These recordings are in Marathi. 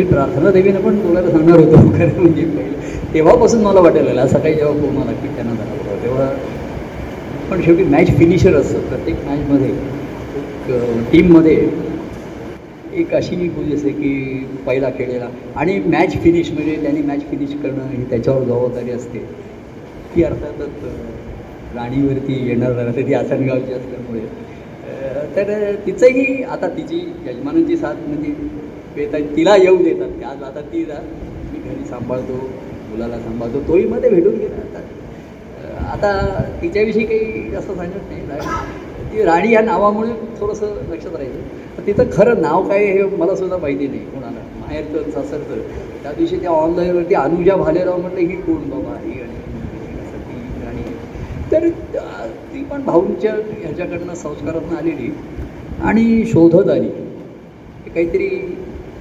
मी प्रार्थना देवीनं पण बोलायला सांगणार होतो खरं म्हणजे तेव्हापासून मला वाटायला असं काही जेव्हा फोन आला की त्यांना झाला होतं तेव्हा पण शेवटी मॅच फिनिशर असतं प्रत्येक मॅचमध्ये एक टीममध्ये एक अशी गोष्ट असते की पहिला खेळलेला. आणि मॅच फिनिश म्हणजे त्यांनी मॅच फिनिश करणं ही त्याच्यावर जबाबदारी असते. ती अर्थातच राणीवरती येणार राहते ती आसनगावची असल्यामुळे. तर तिचंही आता तिची यजमानांची साथ म्हणजे येतात तिला येऊ देतात की आज आता ती जा. मी घरी सांभाळतो मुलाला सांभाळतो. तोही मध्ये भेटून गेला आता. आता तिच्याविषयी काही असं सांगत नाही. राणी ती राणी या नावामुळे थोडंसं लक्षात राहिलं. तर तिचं खरं नाव काय हे मला सुद्धा माहिती नाही. कोणाला? माहेरचं सासरचं. त्या दिवशी त्या ऑनलाईनवरती अनुजा भालेराव म्हटलं ही कोण बाबा? ही आणि असं ती राणी तर ती पण भाऊंच्या ह्याच्याकडनं संस्कारातून आलेली. आणि शोधत आली. काहीतरी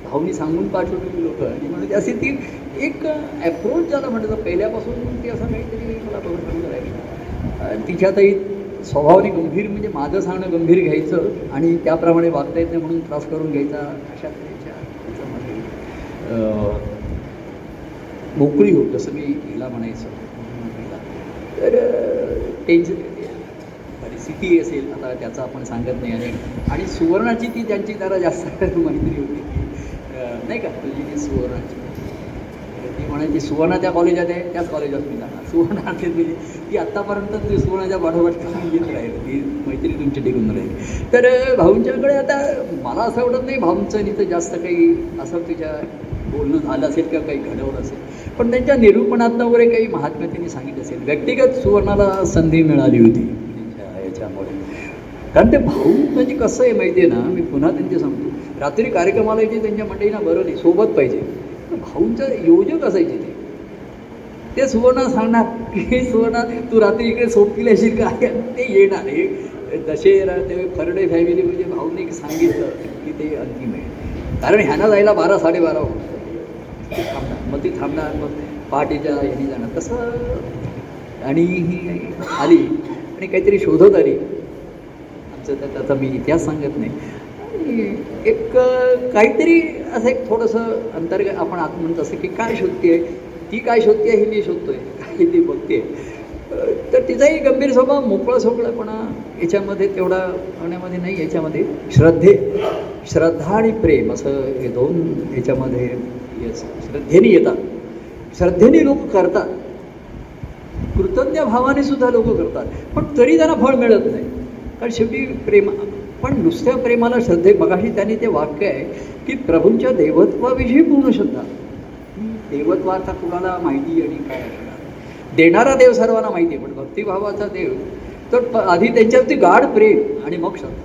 भाऊनी सांगून पाठवलेली लोक? आणि म्हणजे अशी ती एक ॲप्रोच ज्याला म्हणतात पहिल्यापासून ती असं काहीतरी मला बघत तिच्यातही स्वभावाने गंभीर म्हणजे माझं सांगणं गंभीर घ्यायचं आणि त्याप्रमाणे वागता येत नाही म्हणून त्रास करून घ्यायचा अशा तऱ्हेच्या मोकळी होत जसं मी हिला म्हणायचं. तर टेन्शन परिस्थिती असेल आता त्याचं आपण सांगत नाही. आणि आणि सुवर्णाची ती त्यांची जरा जास्त मैत्री होती. नाही का? तुझी ती सुवर्णाची तर ती म्हणायची सुवर्ण त्या कॉलेजात आहे त्याच कॉलेजात मी जाणार. सुवर्ण असेल म्हणजे ती आत्तापर्यंत ती सुवर्णाच्या पाठोपाठ करून येत राहील. ती मैत्री तुमची टिकून राहील. तर भाऊंच्याकडे आता मला असं वाटत नाही भाऊंचं आणि तर जास्त काही असं तिच्या बोलणं झालं असेल किंवा काही घडवलं असेल. पण त्यांच्या निरूपणातनं वगैरे काही महात्म्य त्यांनी सांगितलं असेल. व्यक्तिगत सुवर्णाला संधी मिळाली होती त्यांच्या याच्यामुळे. कारण ते भाऊ म्हणजे कसं आहे माहिती आहे ना मी पुन्हा त्यांचे सांगतो. रात्री कार्यक्रमाला यायचे त्यांच्या मंडळींना बरं नाही सोबत पाहिजे. भाऊंचं योजक असायचे ते. ते सुवर्ण सांगणार की सुवर्ण तू रात्री इकडे सोपतील असेल काय ते येणार. हे दशेरा ते फरडे फॅमिली म्हणजे भाऊने सांगितलं की ते अंतिम आहे. कारण ह्यांना जायला बारा साडेबारा होतं. थांबणार. मग ती थांबणार मग पहाटेच्या ह्यानी जाणार. तसं आणि ही आली. आणि काहीतरी शोधत आली. आमचं त्याचा मी इतिहास सांगत नाही. एक काहीतरी असं एक थोडंसं अंतर्गत आपण आत म्हणत असं की काय शोधते ती काय शोधते हे मी शोधतोय काय ती बघते तर तिचाही गंभीर स्वभाव मोकळा सोकळापणा याच्यामध्ये तेवढा होण्यामध्ये नाही याच्यामध्ये श्रद्धे श्रद्धा आणि प्रेम असं हे दोन याच्यामध्ये श्रद्धेने येतात. श्रद्धेने लोक करतात. कृतज्ञ भावाने सुद्धा लोक करतात. पण तरी त्यांना फळ मिळत नाही. कारण शेवटी प्रेम पण नुसत्या प्रेमाला श्रद्धे मगाशी त्यांनी ते वाक्य आहे की प्रभूंच्या देवत्वाविषयी पूर्ण श्रद्धा देवत्वाचा कुणाला माहिती आणि काय असणार? देणारा देव सर्वांना माहिती आहे पण भक्तिभावाचा देव तर प- आधी त्यांच्यावरती गाढ प्रेम आणि मग श्रद्धा.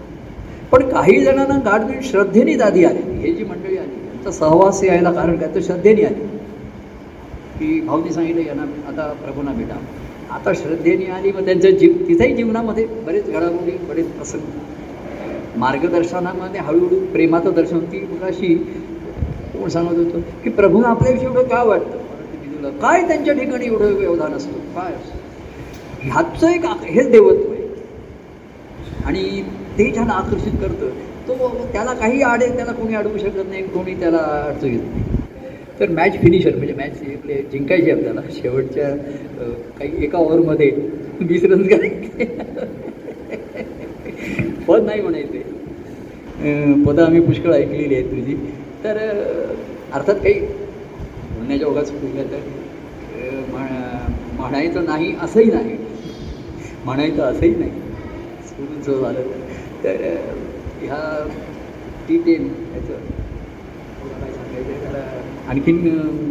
पण काही जणांना गाढ प्रेम श्रद्धेनेच आधी आली हे जी मंडळी आली त्यांचा सहवास यायला कारण काय? तर श्रद्धेने आली की भाऊनी सांगितलं यांना आता प्रभूंना भेटा. आता श्रद्धेने आली मग त्यांच्या जीव तिथेही जीवनामध्ये बरेच घडामोडी बरेच प्रसंग. मार्गदर्शनामध्ये हळूहळू प्रेमाचं दर्शन ती मुलाशी कोण सांगत होतं की प्रभूंना आपल्याविषयी एवढं काय वाटतं? तुला काय त्यांच्या ठिकाणी एवढं व्यवधान असतं? काय असतं? ह्याचं एक हेच देवत्व आहे. आणि ते ज्याला आकर्षित करतं तो त्याला काही आडे त्याला कोणी अडवू शकत नाही कोणी त्याला अडचण येत नाही. तर मॅच फिनिशर म्हणजे मॅच आपले जिंकायची आपल्याला. शेवटच्या काही एका ओव्हरमध्ये वीस रन करायचे पद नाही म्हणायचे. पदं आम्ही पुष्कळ ऐकलेली आहेत तुझी. तर अर्थात काही म्हणण्याच्या ओघात चुकल्या तर म्हणायचं नाही असंही नाही. म्हणायचं असंही नाही. स्कूलचं झालं तर. ह्या टी टेन याचं काय सांगायचं त्याला आणखीन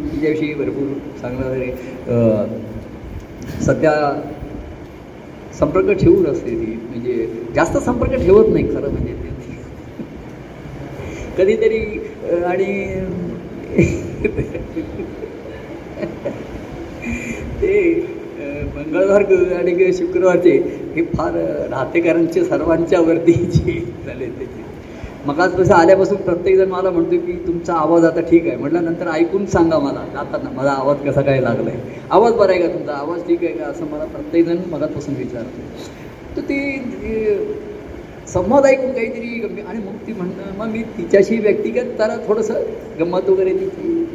तिच्याविषयी भरपूर सांगणार आहे सध्या संपर्क ठेवून असते ती म्हणजे जास्त संपर्क ठेवत नाही खरं म्हणजे ते. कधीतरी आणि ते मंगळवार आणि शुक्रवारचे हे फार राहतेकरांचे सर्वांच्या वरतीचे मग आज कसं आल्यापासून प्रत्येकजण मला म्हणतो की तुमचा आवाज आता ठीक आहे. म्हटलं नंतर ऐकून सांगा मला. जाताना माझा आवाज कसा काय लागला आहे आवाज बरा आहे का तुमचा? आवाज ठीक आहे का? असं मला प्रत्येकजण मगातपासून विचारतो तर ती संवाद ऐकून काहीतरी गंभीर आणि मग ती म्हणणं मग मी तिच्याशी व्यक्तिगत त्याला थोडंसं गंमत वगैरे तिची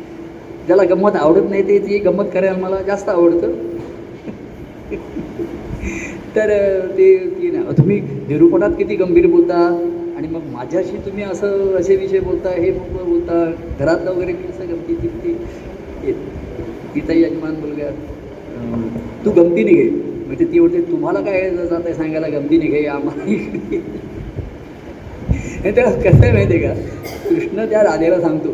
ज्याला गंमत आवडत नाही ते ती गंमत करायला मला जास्त आवडतं. तर ते ती ना तुम्ही निरूपणात किती गंभीर बोलता? आणि मग माझ्याशी तुम्ही असं असे विषय बोलता हे मग बोलता घरातलं वगैरे कसं गमती ती तिचा यजमान मुलगा तू गमतीने घे म्हणजे ती म्हणते तुम्हाला काय जात आहे सांगायला गमतीने घे आम्हाला त्या तेव्हा कसं आहे माहिती आहे का? कृष्ण त्या राधेला सांगतो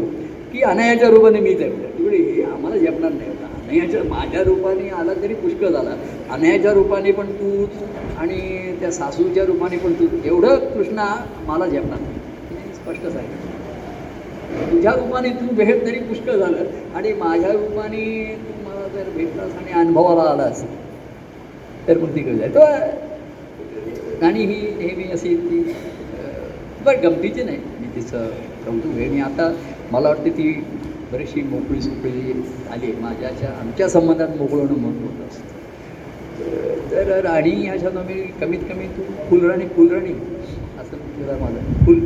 की अनयाच्या रूपाने मीच आहे तिकडे हे आम्हाला जपणार नाही नाही याच्या माझ्या रूपाने आला तरी पुष्कळ झाला. अन्याच्या रूपाने पण तूच आणि त्या सासूच्या रूपाने पण तू. एवढं कृष्णा मला झेपणार नाही. स्पष्ट सांगितलं तुझ्या रूपाने तू भेट तरी पुष्कळ झालं आणि माझ्या रूपाने तू मला जर भेटलास आणि अनुभवाला आलास तर मग ती जाय. तर आणि ही नेहमी अशी ती बरं गमतीची नाही. मी तिचं कौतुक आहे. आणि आता मला वाटते ती बरीचशी मोकळी सुकळी आली. माझ्याच्या आमच्या संबंधात मोकळं म्हणून महत्त्वाचं असतं तर राणी ह्या शब्द मी कमीत कमी तू फुलराणी फुलराणी असं जरा माझं फुल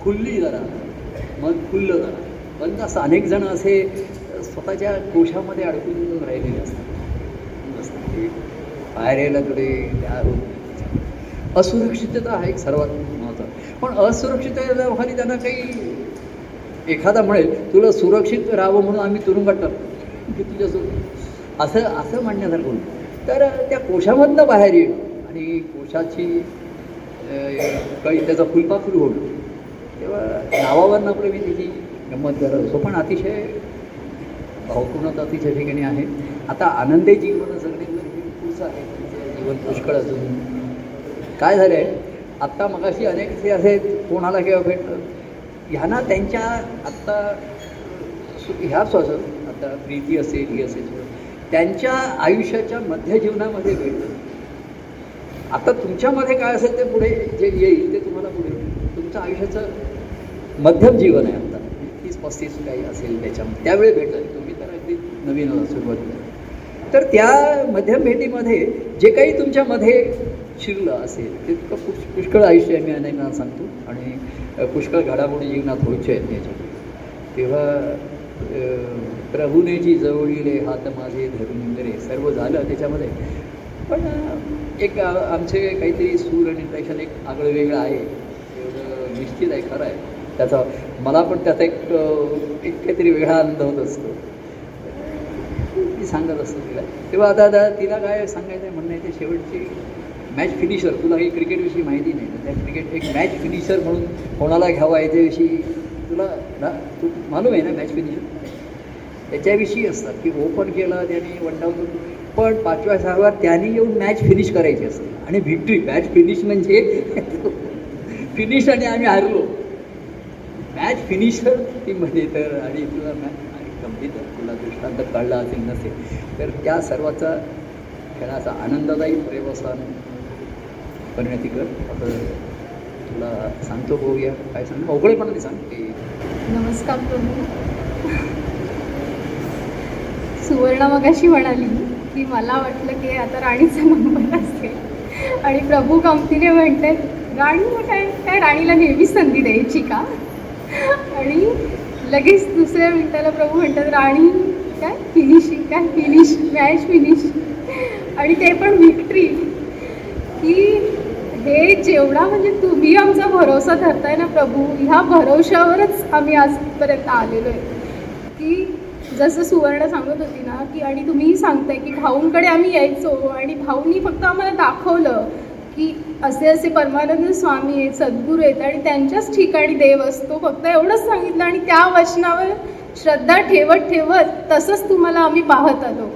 खुल्ली जरा. मन खुल्लं जरा. पण असं अनेक जण असे स्वतःच्या कोशामध्ये अडकून राहिलेले असतात. असतात ते बाहेर यायला थोडे त्या असुरक्षितता हा एक सर्वात महत्त्वाचा. पण असुरक्षिततेच्या खाली त्यांना काही एखादा म्हणेल तुला सुरक्षित राहावं म्हणून आम्ही तुरुंगात टाकतो. की तुझ्यासोबत. असं असं म्हणण्यासारखं तर त्या कोशामधनं बाहेर येईल. आणि कोशाची काही त्याचा फुलपाखरू होणं तेव्हा नावावरनं आपलं मी तिची गंमत करत असतो. पण अतिशय भावपूर्ण अतिशय ठिकाणी आहे. आता आनंदी जीवन सगळे खूप आहे जीवन पुष्कळ असून. काय झालं आहे आत्ता मगाशी अनेक असे असे कोणाला किंवा भेटलं? ह्यांना त्यांच्या आत्ता ह्या ह्याच आता प्रीती असेल ही असेल त्यांच्या आयुष्याच्या मध्य जीवनामध्ये भेटलं आता तुमच्यामध्ये काय असेल ते पुढे जे येईल ते तुम्हाला पुढे तुमचं आयुष्याचं मध्यम जीवन आहे आता. तीस पस्तीस काही असेल त्याच्यामध्ये. त्यावेळी भेटलं तुम्ही तर अगदी नवीन सुरुवात तर त्या मध्यम भेटीमध्ये जे काही तुमच्यामध्ये शिरलं असेल तितकं पुष पुष्कळ आयुष्य मी अनेकांना सांगतो. आणि पुष्कळ घडामोडी जीवनात व्हायचे आहेत त्याच्यात तेव्हा प्रभूने जी जवळीले हात माझे धरून वगैरे सर्व झालं त्याच्यामध्ये. पण एक आमचे काहीतरी सूर आणि त्याच्यात एक आगळं वेगळं आहे. एवढं निश्चित आहे खरं आहे. त्याचा मला पण त्याचा एक एक काहीतरी वेगळा आनंद होत असतो. ती सांगत असतो तिला. तेव्हा आता आता तिला काय सांगायचं आहे म्हणणं आहे ते शेवटची. मॅच फिनिशर तुला काही क्रिकेटविषयी माहिती नाही तर त्या क्रिकेट एक मॅच फिनिशर म्हणून कोणाला घ्यावा याच्याविषयी तुला ना तू मालूम आहे ना मॅच फिनिशर त्याच्याविषयी असतात की ओपन केलं त्याने वन डाऊन पण पाचव्या सहाव्या त्याने येऊन मॅच फिनिश करायची असते. आणि व्हिक्ट्री मॅच फिनिश म्हणजे फिनिश आणि आम्ही हारलो. मॅच फिनिशर ती म्हणे तर आणि तुला मॅच गमती तर तुला दृष्टांत कळला असेल नसेल. तर त्या सर्वाचा खेळाचा आनंददायी प्रेमसान परिणती कर तुला सांगतो बघूया काय सांग? मोकळेपणाने सांग. ते नमस्कार प्रभू. सुवर्णा मगाशी म्हणाली की मला वाटलं की आता राणीचा नंबर असेल. आणि प्रभू गमतीने म्हणते राणी मग काय? काय राणीला नेहमीच संधी द्यायची का? आणि लगेच दुसऱ्या मिनिटाला प्रभू म्हणतात राणी काय? फिनिशिंग काय? फिनिश मॅच फिनिश आणि ते पण विक्ट्री की हे जेवढा म्हणजे तुम्ही आमचा भरोसा धरताय ना प्रभू ह्या भरोशावरच आम्ही आजपर्यंत आलेलो आहे. की जसं सुवर्ण सांगत होती ना की आणि तुम्हीही सांगताय की भाऊंकडे आम्ही यायचो आणि भाऊंनी फक्त आम्हाला दाखवलं की असे असे परमानंद स्वामी आहेत सद्गुरू आहेत आणि त्यांच्याच ठिकाणी देव असतो. फक्त एवढंच सांगितलं आणि त्या वचनावर श्रद्धा ठेवत ठेवत तसंच तुम्हाला आम्ही पाहत आलो.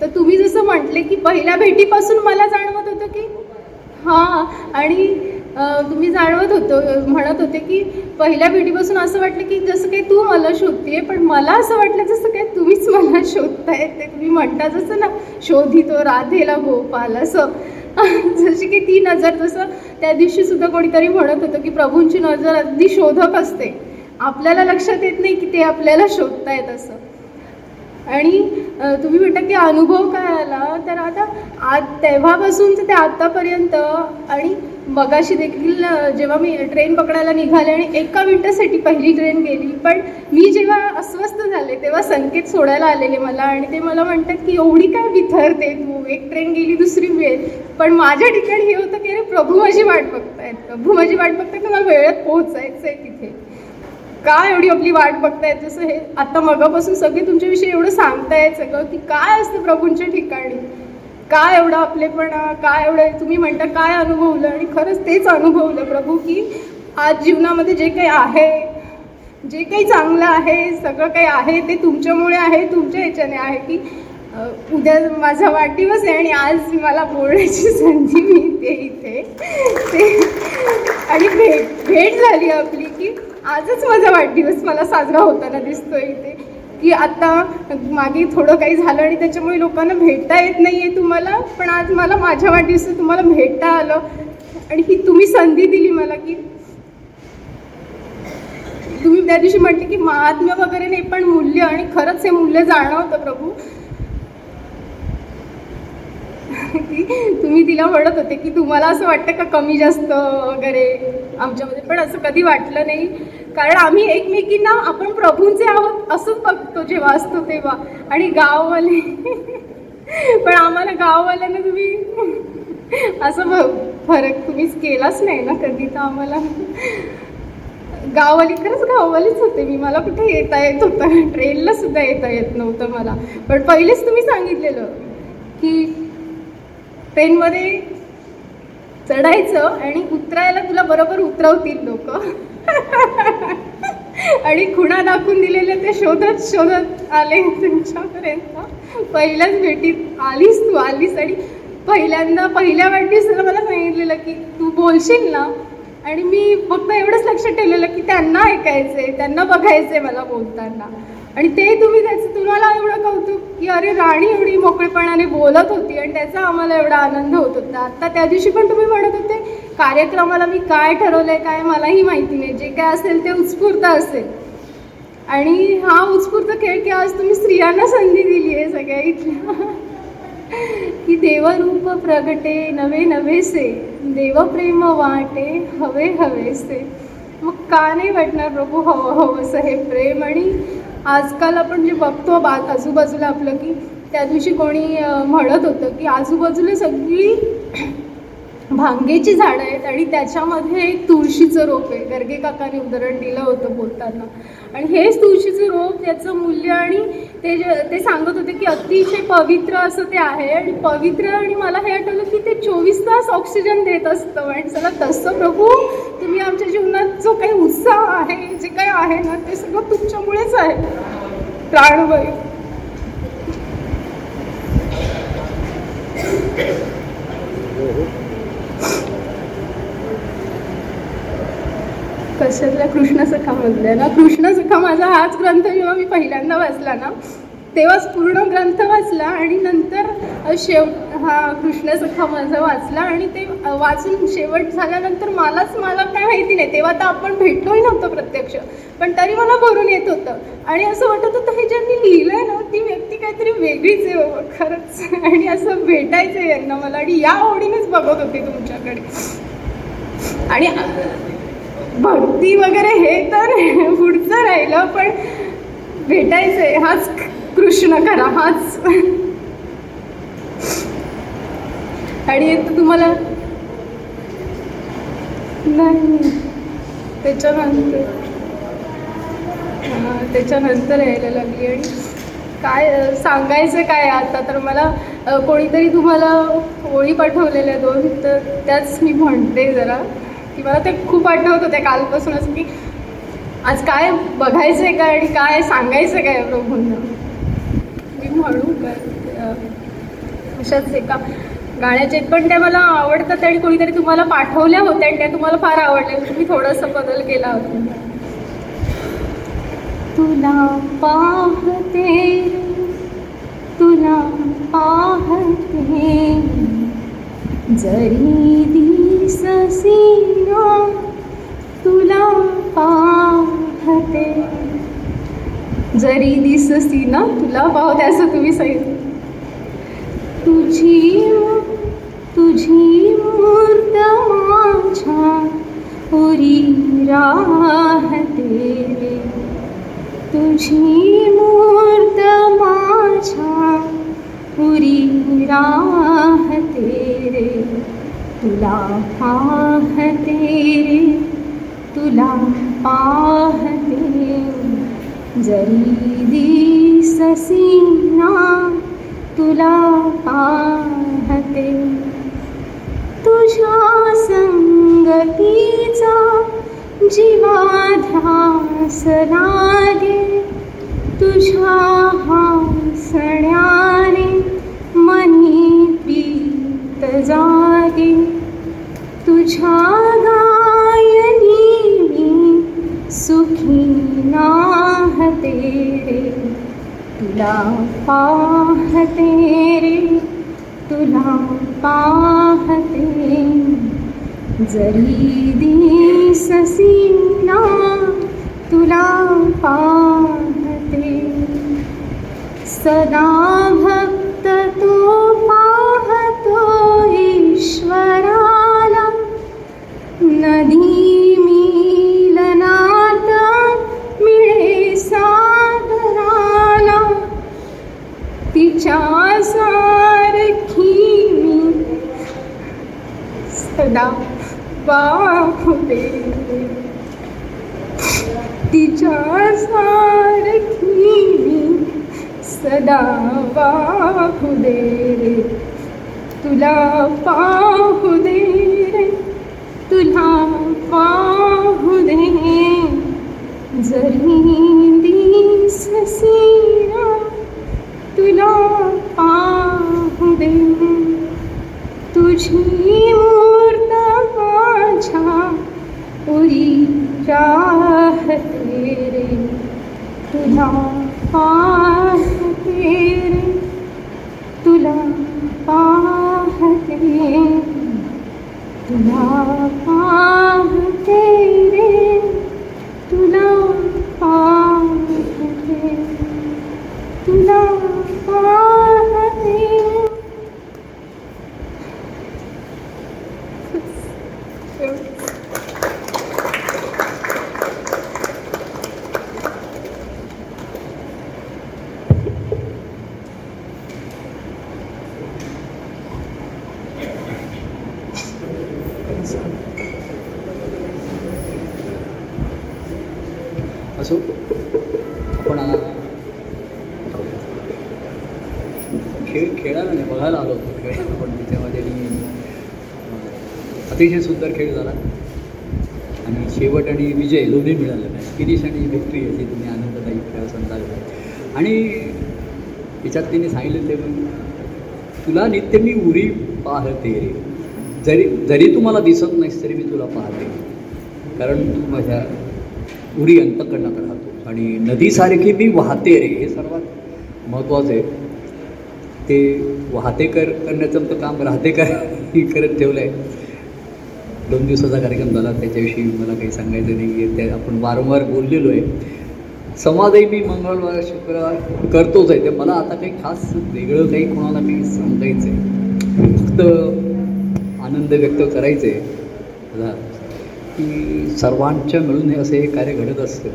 तर तुम्ही जसं म्हटले की पहिल्या भेटीपासून मला जाणवत हां आणि तुम्ही जाणवत होतो म्हणत होते की पहिल्या भेटीपासून असं वाटलं की जसं काही तू मला शोधते पण मला असं वाटलं जसं काही तुम्हीच मला शोधताय. ते तुम्ही म्हणता जसं ना शोधितो राधेला गोपाल असं जशी की ती नजर जसं त्या दिवशी सुद्धा कोणीतरी म्हणत होतं की प्रभूंची नजर अगदी शोधक असते. आपल्याला लक्षात येत नाही की ते आपल्याला शोधतायत असं. आणि तुम्ही म्हणता की अनुभव काय आला? तर आता आज तेव्हापासून ते आत्तापर्यंत आणि मगाशी देखील जेव्हा मी ट्रेन पकडायला निघाले आणि एका मिनिटासाठी पहिली ट्रेन गेली पण मी जेव्हा अस्वस्थ झाले तेव्हा संकेत सोडायला आलेले मला आणि ते मला म्हणतात की एवढी काय विथरते तू एक ट्रेन गेली दुसरी मिळेल पण माझ्या ठिकाणी हे होतं की अरे प्रभू माझी वाट बघतायत. प्रभू माझी वाट बघतायत तर मला वेळेत पोहोचायचं आहे तिथे. का एवढी आपली वाट बघतायत जसं हे आता मगापासून सगळे तुमच्याविषयी एवढं सांगतायत सगळं की काय असतं प्रभूंच्या ठिकाणी? काय एवढं आपलेपणा? काय एवढं तुम्ही म्हणता काय अनुभवलं? आणि खरंच तेच अनुभवलं प्रभू की आज जीवनामध्ये जे काही आहे जे काही चांगलं आहे सगळं काही आहे ते तुमच्यामुळे आहे तुमच्या ह्याच्याने आहे की उद्या माझा वाढदिवस आहे आणि आज मला बोलण्याची संधी मिळते इथे. ते आणि भेट भेट झाली आपली की आजच माझा वाढदिवस मला साजरा होताना दिसतोय इथे. की आता मागे थोडं काही झालं आणि त्याच्यामुळे लोकांना भेटता येत नाही आहे तुम्हाला पण आज मला माझ्या वाढदिवसात तुम्हाला भेटता आलं. आणि ही तुम्ही संधी दिली मला की तुम्ही त्या दिवशी म्हटले की महात्म्य वगैरे नाही पण मूल्य आणि खरंच हे मूल्य जाणवतं प्रभू. की तुम्ही तिला म्हणत होते की तुम्हाला असं वाटतं का कमी जास्त वगैरे आमच्यामध्ये? पण असं कधी वाटलं नाही. कारण आम्ही एकमेकींना आपण प्रभूंचे आहोत असंच बघतो जेव्हा असतो तेव्हा. आणि गाववाले. पण आम्हाला गाववाल्यानं तुम्ही असं फरक तुम्हीच केलाच नाही ना कधी तर आम्हाला. गाववाली खरंच गाववालीच होते मी. मला कुठे येता येत होतं. ट्रेनला सुद्धा येता येत नव्हतं मला. पण पहिलेच तुम्ही सांगितलेलं की ट्रेनमध्ये चढायचं आणि उतरायला तुला बरोबर उतरवतील लोक. आणि खुणा दाखवून दिलेले ते शोधत शोधत आले तुमच्यापर्यंत. पहिल्याच भेटीत आलीस तू आलीस आणि पहिल्यांदा पहिल्या वाढदिवसाला मला सांगितलेलं की तू बोलशील ना? आणि मी फक्त एवढंच लक्ष ठेवलेलं की त्यांना ऐकायचंय त्यांना बघायचंय मला बोलताना. आणि ते तुम्ही त्याचं तुम्हाला एवढं कौतुक की अरे राणी एवढी मोकळेपणाने बोलत होती आणि त्याचा आम्हाला एवढा आनंद होत होता. आता त्या दिवशी पण तुम्ही म्हणत होते कार्यक्रमाला मी काय ठरवलंय काय मलाही माहिती नाही. जे काय असेल ते उत्स्फूर्त असेल. आणि हा उत्स्फूर्त खेळ की आज तुम्ही स्त्रियांना संधी दिली आहे सगळ्या इथल्या. की देवरूप प्रगटे नवे नवेसे देवप्रेम वाटे हवे हवेसे. मग का नाही वाटणार प्रभू? हवं हवंसं हे प्रेम आणि आजकाल आपण जे बघतो बा आजूबाजूला आपलं की त्या दिवशी कोणी म्हणत होतं की आजूबाजूला सगळी भांगेची झाडं आहेत आणि त्याच्यामध्ये एक तुळशीचं रोप आहे. गर्गे काकाने उदाहरण दिलं होतं बोलताना. आणि हेच तुळशीचं रोप त्याचं मूल्य आणि ते जे ते सांगत होते की अतिशय पवित्र असं ते आहे. आणि पवित्र आणि मला हे आठवलं की ते चोवीस तास ऑक्सिजन देत असतं. आणि चला तसं प्रभू तुम्ही आमच्या जीवनात जो काही उत्साह आहे जे काही आहे ना ते सगळं तुमच्यामुळेच आहे. प्राणवायू. कशातल्या कृष्णसखामधल्या ना कृष्ण सखा माझा हाच ग्रंथ जेव्हा मी पहिल्यांदा वाचला ना तेव्हाच पूर्ण ग्रंथ वाचला आणि नंतर शेव हा कृष्ण सखा माझा वाचला आणि ते वाचून शेवट झाल्यानंतर मलाच मला काय माहिती नाही तेव्हा तर आपण भेटलोही नव्हतं प्रत्यक्ष पण तरी मला भरून येत होतं. आणि असं वाटत होतं हे ज्यांनी लिहिलंय ना ती व्यक्ती काहीतरी वेगळीच आहे बाबा खरंच. आणि असं भेटायचं यांना मला आणि या आवडीनेच बघत होते तुमच्याकडे. आणि भक्ती वगैरे हे तर पुढचं राहिलं पण भेटायचंय. हाच कृष्ण करा हाच. आणि तुम्हाला नाही. त्याच्यानंतर त्याच्यानंतर यायला लागली आणि काय सांगायचं काय आता? तर मला कोणीतरी तुम्हाला ओळी पाठवलेल्या दोन तर त्याच मी म्हणते जरा. की मला ते खूप आठवत होते कालपासूनच की आज काय बघायचं आहे काय आणि काय सांगायचं काय प्रभूंना मी म्हणू काय अशाच एका गाण्याचे पण त्या मला आवडतात आणि कोणीतरी तुम्हाला पाठवल्या होत्या आणि त्या तुम्हाला फार आवडल्या म्हणजे तुम्ही थोडासा बदल केला होता. तुला पाहते तुला पाहते जरी दी ससीना तुला पाहते. जरी दिससी ना तुला पाहते असं तुम्ही सांगितलं. तुझी तुझी मूर्त माझ्या उरी राहते. रे तुझी मूर्त माझ्या उरी राहते. रे तुला पाहते तुला पाहते जरी दिससी ना तुला पाहते जीवाध्यास लागे तुझ्या हासण्याने मनी जागे तुझ्या गायनी मी सुखी नाहते रे. तुला पाहते रे तुला पाहते जरी दिससी ना तुला पाहते सदा भक्त तू पाहू दे रे तुला पाहू असो आपण खेळ खेळायला नाही बघायला आलो होतो खेळ. पण त्याच्यामध्ये मी अतिशय सुंदर खेळ झाला. आणि शेवट आणि विजय दोन्ही मिळाले. नाही फिनिश आणि विक्ट्री अशी तुम्ही आनंददायी खेळ समजा आणि त्याच्यात तिने सांगितलं ते पण तुला नित्य मी उरी पाहते रे. जरी जरी तुम्हाला दिसत नाहीस तरी मी तुला पाहते. कारण तू माझ्या उरी अंतकरणात राहतो. आणि नदीसारखी मी वाहते रे हे सर्वात महत्त्वाचं आहे. ते वाहते कर करण्याचं तर काम राहते कर करत ठेवलं आहे दोन दिवसाचा कार्यक्रम झाला त्याच्याविषयी मला काही सांगायचं नाही आहे त्या आपण वारंवार बोललेलो आहे. संवादही मी मंगळवार शुक्रवार करतोच आहे. ते मला आता काही खास वेगळं काही कोणाला काही सांगायचं आहे फक्त आनंद व्यक्त करायचे. आहे की सर्वांच्या मिळून हे असे हे कार्य घडत असतं.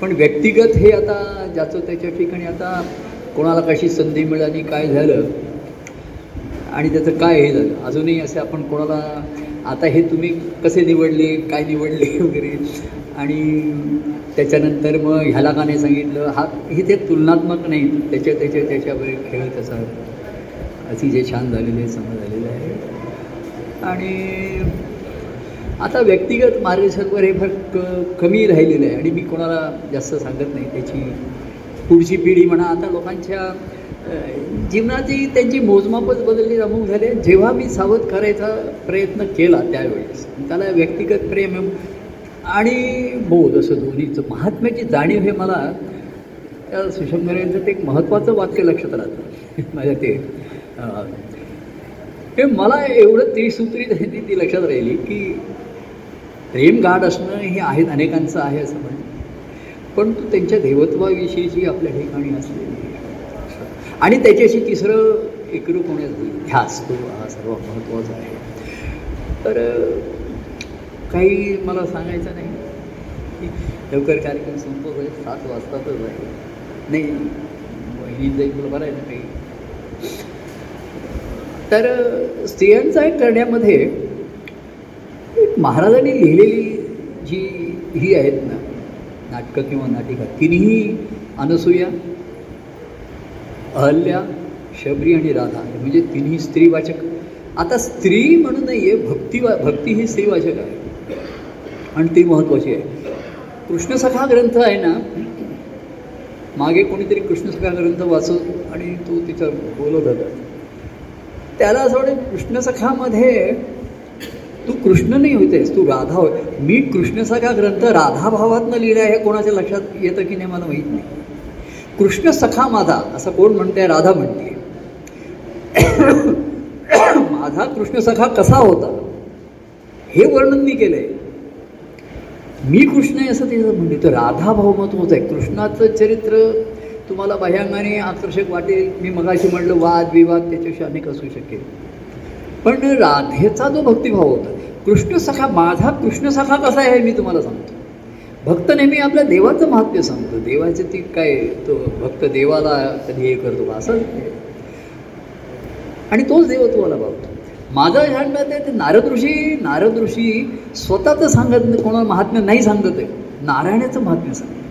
पण व्यक्तिगत हे आता ज्याचं त्याच्या ठिकाणी आता कोणाला कशी संधी मिळाली काय झालं आणि त्याचं काय हे झालं? अजूनही असे आपण कोणाला आता हे तुम्ही कसे निवडले काय निवडले वगैरे? आणि त्याच्यानंतर मग ह्याला का नाही सांगितलं? हा हे ते तुलनात्मक नाही. त्याच्या त्याच्या त्याच्यावर खेळ त्याचा जे छान झालेले समज झालेले आहे. आणि आता व्यक्तिगत मार्गदर्शकवर हे फार क कमी राहिलेलं आहे. आणि मी कोणाला जास्त सांगत नाही त्याची पुढची पिढी म्हणा. आता लोकांच्या जीवनाची त्यांची मोजमापच बदलली अमुक झाले. जेव्हा मी सावध करायचा प्रयत्न केला त्यावेळेस त्याला व्यक्तिगत प्रेम आणि बोध असं दोन्हीचं महात्म्याची जाणीव हे मला त्या सुशंकर यांचं ते एक महत्त्वाचं वाक्य लक्षात राहतं. माझ्या ते हे मला एवढं त्रिसूत्री त्यांनी ती लक्षात राहिली की प्रेम गाढ असणं हे आहेत अनेकांचं आहे असं म्हण. परंतु त्यांच्या देवत्वाविषयीची आपल्या ठिकाणी असलेली आणि त्याच्याशी तिसरं एकरूप होण्याचा ध्यास तो हा सर्वात महत्त्वाचा आहे. तर काही मला सांगायचं नाही. लवकर कार्यक्रम संपतोय. सात वाजतातच आहे. नाही वहिनी जाईल तुला बरं आहे ना काही तर स्त्रियांचा करण्यामध्ये महाराजांनी लिहिलेली जी ही आहेत ना नाटकं किंवा नाटिका तिन्ही अनसूया अहल्या शबरी आणि राधा म्हणजे तिन्ही स्त्रीवाचक. आता स्त्री म्हणून नाही आहे भक्ती भक्ती ही स्त्रीवाचक आहे. आणि ती महत्त्वाची आहे. कृष्णसखा ग्रंथ आहे ना मागे कोणीतरी कृष्णसखा ग्रंथ वाचत आणि तो तिचा बोलत होता. त्याला असं वाटतं कृष्णसखामध्ये तू कृष्ण नाही होतेस तू राधा होय. मी कृष्णसखा ग्रंथ राधाभावातनं लिहिला हे कोणाच्या लक्षात येतं की नाही मला माहीत नाही. कृष्ण सखा माझा असं कोण म्हणते राधा म्हणते. माझा कृष्ण सखा कसा होता? हे वर्णन मी केलंय. मी कृष्ण आहे असं तिचं म्हणते तर राधा भाव महत्वाचं आहे. कृष्णाचं चरित्र तुम्हाला बाह्यांगाने आकर्षक वाटेल. मी मगाशी म्हटलं वाद विवाद त्याच्याशी अनेक असू शकेल. पण राधेचा जो भक्तिभाव होता कृष्ण सखा माझा कृष्ण सखा कसा आहे मी तुम्हाला सांगतो. भक्त नेहमी आपल्या देवाचं महात्म्य सांगतो. देवाचे ती काय तो भक्त देवाला कधी हे करतो का असं आणि तोच देव तुम्हाला भावतो. माझं आहे ते नारद ऋषी नारद ऋषी स्वतःचं सांगत नाही, कोणाला महात्म्य नाही सांगत आहे. नारायणाचं महात्म्य सांगत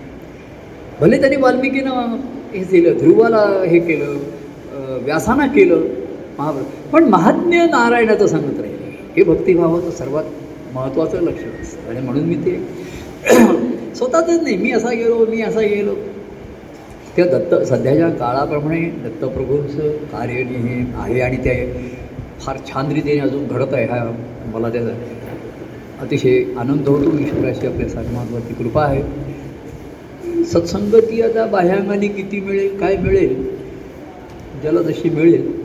भले त्यांनी वाल्मिकीनं हे केलं ध्रुवाला हे केलं व्यासाना केलं महाभारत. पण महात्म्य नारायणाचं सांगत राहिले. हे भक्तिभावाचं सर्वात महत्त्वाचं लक्ष असतं. आणि म्हणून मी ते स्वतःच नाही मी असा गेलो मी असा गेलो. त्या दत्त सध्याच्या काळाप्रमाणे दत्तप्रभूंचं कार्य हे आहे आणि ते फार छान रीतीने अजून घडत आहे हा मला त्याचा अतिशय आनंद होतो. ईश्वराची आपल्या साधमात्वाची कृपा आहे. सत्संगती आता बाह्यांगाने किती मिळेल काय मिळेल? ज्याला जशी मिळेल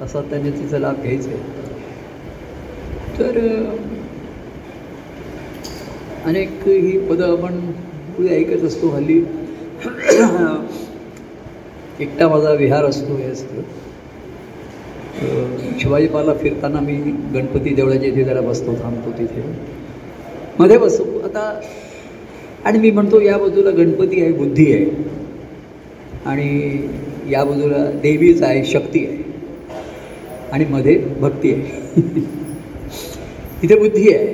तसा त्याने तिचा लाभ घ्यायचा आहे. तर अनेक ही पदं आपण पुढे ऐकत असतो. हल्ली एकटा माझा विहार असतो हे असतं. शिवाजीपाला फिरताना मी गणपती देवळाच्या इथे जरा बसतो थांबतो तिथे. मध्ये बसतो आता आणि मी म्हणतो या बाजूला गणपती आहे बुद्धी आहे. आणि या बाजूला देवीच आहे शक्ती आहे. आणि मध्ये भक्ती आहे. तिथे बुद्धी आहे.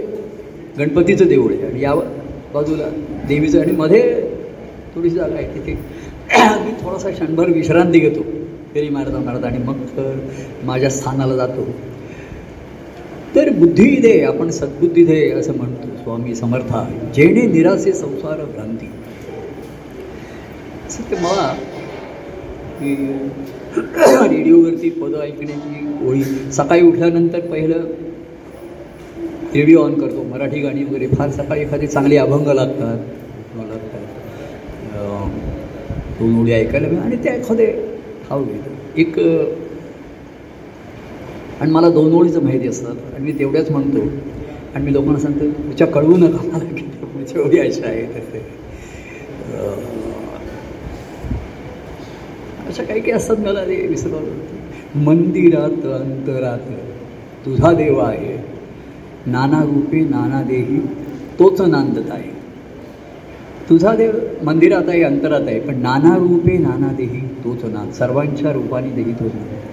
गणपतीचं देऊळ आहे. आणि या बाजूला देवीचं आणि मध्ये थोडीशी जागा आहे तिथे. मी थोडासा क्षणभर विश्रांती घेतो. फेरी मारता मारता आणि मग तर माझ्या स्थानाला जातो. तर बुद्धी दे आपण सद्बुद्धी दे असं म्हणतो स्वामी समर्था. जेणे निरासे संसार भ्रांती. असं ते मला की रेडिओवरती पदं ऐकण्याची ओळी. सकाळी उठल्यानंतर पहिलं रेडिओ ऑन करतो. मराठी गाणी वगैरे फार सकाळी एखादी चांगले अभंग लागतात. लागतात दोन ओळी ऐकायला मिळाल्या आणि त्या एखादे ठाव घेतो. एक आणि मला दोन ओळीचं माहिती असतात आणि मी तेवढ्याच म्हणतो. आणि मी लोकांना सांगतो तुझ्या कळवू नका मला की त्या पुढच्या ओळी अशा आहेत असे अशा काही काही असतात मला ते विसरवलं मंदिरात अंतरात तुझा देव आहे. नाना रूपे नाना देही तोच नांदत आहे. तुझा देव मंदिरात आहे अंतरात आहे पण नाना रूपे नाना देही तोच नांद सर्वांच्या रूपाने देही तोच नांद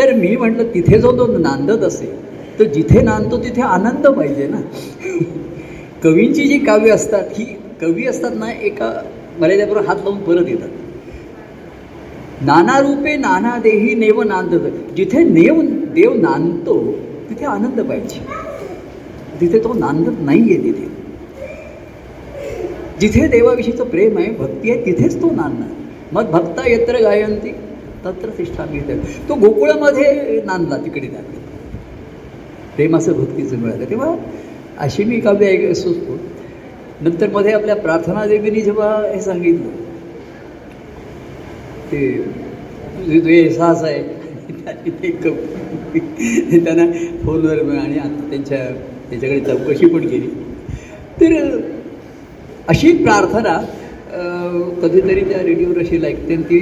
तर मी म्हटलं तिथे जो तो नांदत असेल तर जिथे नांदतो तिथे आनंद पाहिजे ना. कवींची जी काव्य असतात ही कवी असतात ना एका मर्यादेबरोबर हात लावून परत येतात. नाना रूपे नाना देही नेव नांदत. जिथे नेव देव नांदतो तिथे आनंद पाहिजे. तिथे तो नांदत नाही आहे तिथे. जिथे देवाविषयीचं प्रेम आहे भक्ती आहे तिथेच तो नांदणार. मग भक्ता यत्र गायंती तत्र तिष्ठामी तो गोकुळामध्ये नांदला तिकडे त्याकडे प्रेमाचं भक्तीचं मिळालं तेव्हा अशी मी काव्य ऐक सुचतो. नंतर मध्ये आपल्या प्रार्थना देवीने जेव्हा हे सांगितलं ते तुझे एहसास आहे ते त्यांना फोनवर आणि आता त्यांच्या त्याच्याकडे चौकशी पण केली. तर अशी प्रार्थना कधीतरी त्या रेडिओवर अशी ऐकते आणि ती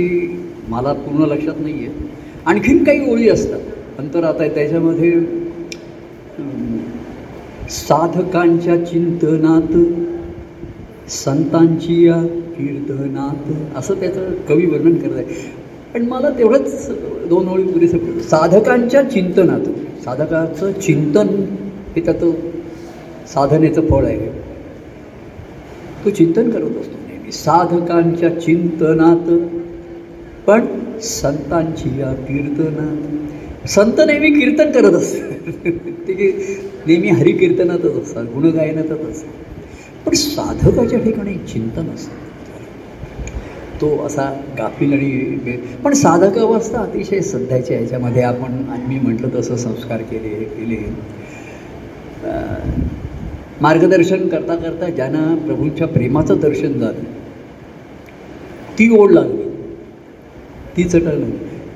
मला पूर्ण लक्षात नाही आहे आणखीन काही ओळी असतात. अंतरात आहे त्याच्यामध्ये साधकांच्या चिंतनात संतांची या कीर्तनात असं त्याचं कवी वर्णन करत आहे. पण मला तेवढंच दोन ओळी पुरेसं पडलं. साधकांच्या चिंतनात साधकाचं चिंतन हे त्याचं साधनेचं फळ आहे. तो चिंतन करत असतो नेहमी. साधकांच्या चिंतनात पण संतांची या कीर्तनात संत नेहमी कीर्तन करत असतात. ते की नेहमी हरिकीर्तनातच असतात गुणगायनातच असतात. पण साधकाच्या ठिकाणी चिंतन असतं. तो असा गाफील आणि पण साधक अवस्था अतिशय सध्याच्या ह्याच्यामध्ये आपण आम्ही मी म्हटलं तसं संस्कार केले केले. मार्गदर्शन करता करता ज्यांना प्रभूंच्या प्रेमाचं दर्शन झालं ती ओढ लागली. ती चटण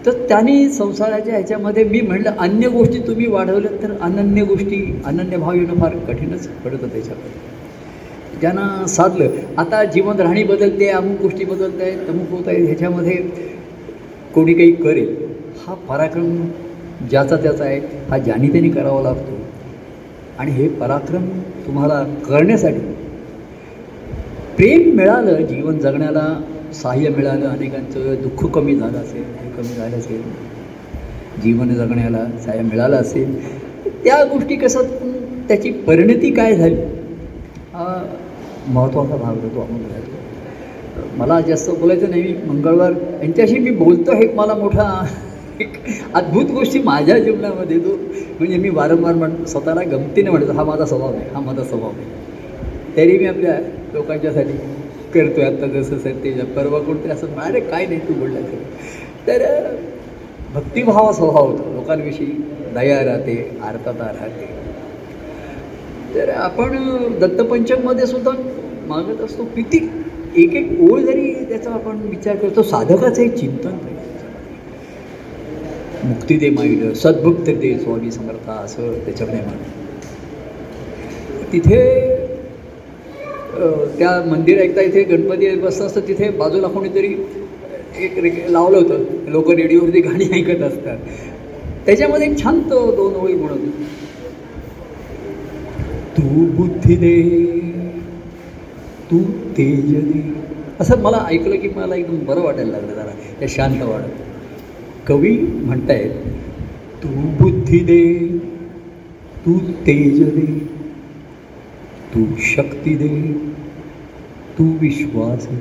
तर त्यांनी संसाराच्या ह्याच्यामध्ये मी म्हणलं अन्य गोष्टी तुम्ही वाढवल्या तर अनन्य गोष्टी अनन्य भाव येणं फार कठीणच पडतं त्याच्यामध्ये. ज्यांना साधलं आता जीवन राहणी बदलते अमुक गोष्टी बदलत आहेत अमुक होत आहेत ह्याच्यामध्ये कोणी काही करेल हा पराक्रम ज्याचा त्याचा आहे हा ज्यानी त्यांनी करावा लागतो. आणि हे पराक्रम तुम्हाला करण्यासाठी प्रेम मिळालं जीवन जगण्याला सहाय्य मिळालं अनेकांचं दुःख कमी झालं असेल हे कमी झालं असेल जीवन जगण्याला सहाय्य मिळालं असेल त्या गोष्टी कसं त्याची परिणती काय झाली? हा महत्त्वाचा भाग होतो आपण मला जास्त बोलायचं नाही मी मंगळवार यांच्याशी मी बोलतो हे मला मोठा एक अद्भुत गोष्टी माझ्या जीवनामध्ये तो म्हणजे मी वारंवार म्हण स्वतःला गमतीने म्हणतो हा माझा स्वभाव आहे हा माझा स्वभाव आहे. तरी मी आपल्या लोकांच्यासाठी करतोय आत्ता जसं सर ते परवा कोणते असं अरे काय नाही तू बोलला खरं. तर भक्तिभाव स्वभाव होतो. लोकांविषयी दया राहते आर्तता राहते. तर आपण दत्तपंचकमध्ये सुद्धा मागत असतो किती एक एक ओळ जरी त्याचा आपण विचार करतो साधकाचं एक चिंतन पाहिजे मुक्ती दे माईड सद्भुक्त दे स्वामी समर्था असं त्याच्यामध्ये म्हणतो तिथे त्या मंदिर ऐकता इथे गणपती बसत असतं तिथे बाजूला कोणीतरी एक रे लावलं होतं. लोक रेडिओवरती गाणी ऐकत असतात. त्याच्यामध्ये एक छान तो दोन ओळी म्हणून. तू बुद्धी दे तू तेज दे. असं मला ऐकलं की मला एकदम बरं वाटायला लागलं जरा. त्या शांत वाढत कवी म्हणतायत तू बुद्धी दे तू तेज दे. तू शक्ती दे तू विश्वास दे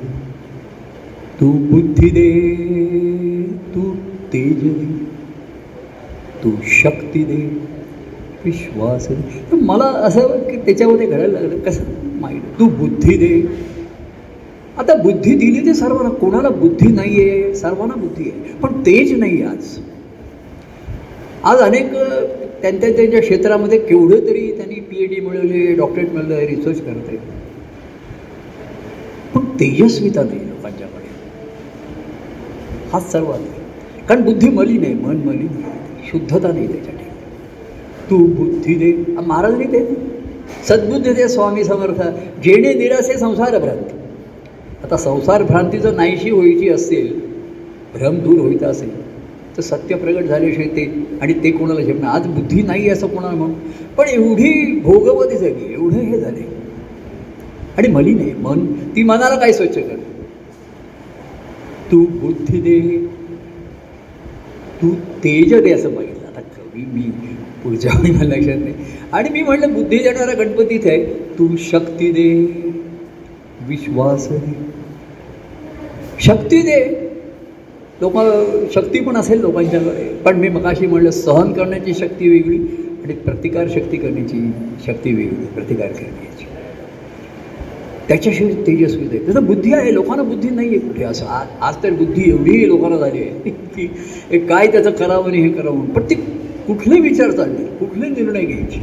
तू बुद्धी दे तू तेज दे तू शक्ती दे विश्वास दे. तर मला असं की त्याच्यामध्ये घडायला लागलं. कसं? माहीत तू बुद्धी दे. आता बुद्धी दिली ते सर्वांना कोणाला बुद्धी नाही आहे सर्वांना बुद्धी आहे. पण तेज नाही आज. आज अनेक त्यांच्या त्यांच्या क्षेत्रामध्ये केवढं तरी त्यांनी पी एच डी मिळवले डॉक्टरेट मिळवलं रिसर्च करत पण तेजस्विता नाही लोकांच्याकडे. हाच सर्वात कारण बुद्धी मलिन आहे मन मलिन आहे शुद्धता नाही त्याच्या ठिकाणी तू बुद्धी दे. आ, महाराजांनी ते. सद्बुद्धी दे स्वामी समर्थ. जेणे निरासे संसार भ्रांती. आता संसार भ्रांती जर नाहीशी व्हायची असेल भ्रम दूर होईत असेल तर सत्य प्रगट झाल्याशिवाय ते आणि ते कोणाला झेपणार? आज बुद्धी नाही असं कोणाला म्हणून पण एवढी भोगवती झाली एवढं हे झाले. आणि मलिन नाही मन ती मनाला काय स्वच्छ कर? तू बुद्धी दे. तू तेज दे असं बघितलं. आता कवी मी पुढच्या मला लक्षात नाही. आणि मी म्हटलं बुद्धी देणारा गणपतीच आहे. तू शक्ती दे. विश्वास दे. शक्ती दे. लोक शक्ती पण असेल लोकांच्याकडे. पण मी मगाशी म्हणलं सहन करण्याची शक्ती वेगळी. आणि प्रतिकार शक्ती करण्याची शक्ती वेगळी प्रतिकार करण्याची. त्याच्याशिवाय तेजस्वी आहे तसं बुद्धी आहे लोकांना बुद्धी नाही आहे कुठे. असं आज आज तर बुद्धी एवढी लोकांना झाली आहे. की काय त्याचं करावं आणि हे करावं. म्हणून. पण ती कुठले विचार चालले कुठले निर्णय घ्यायचे?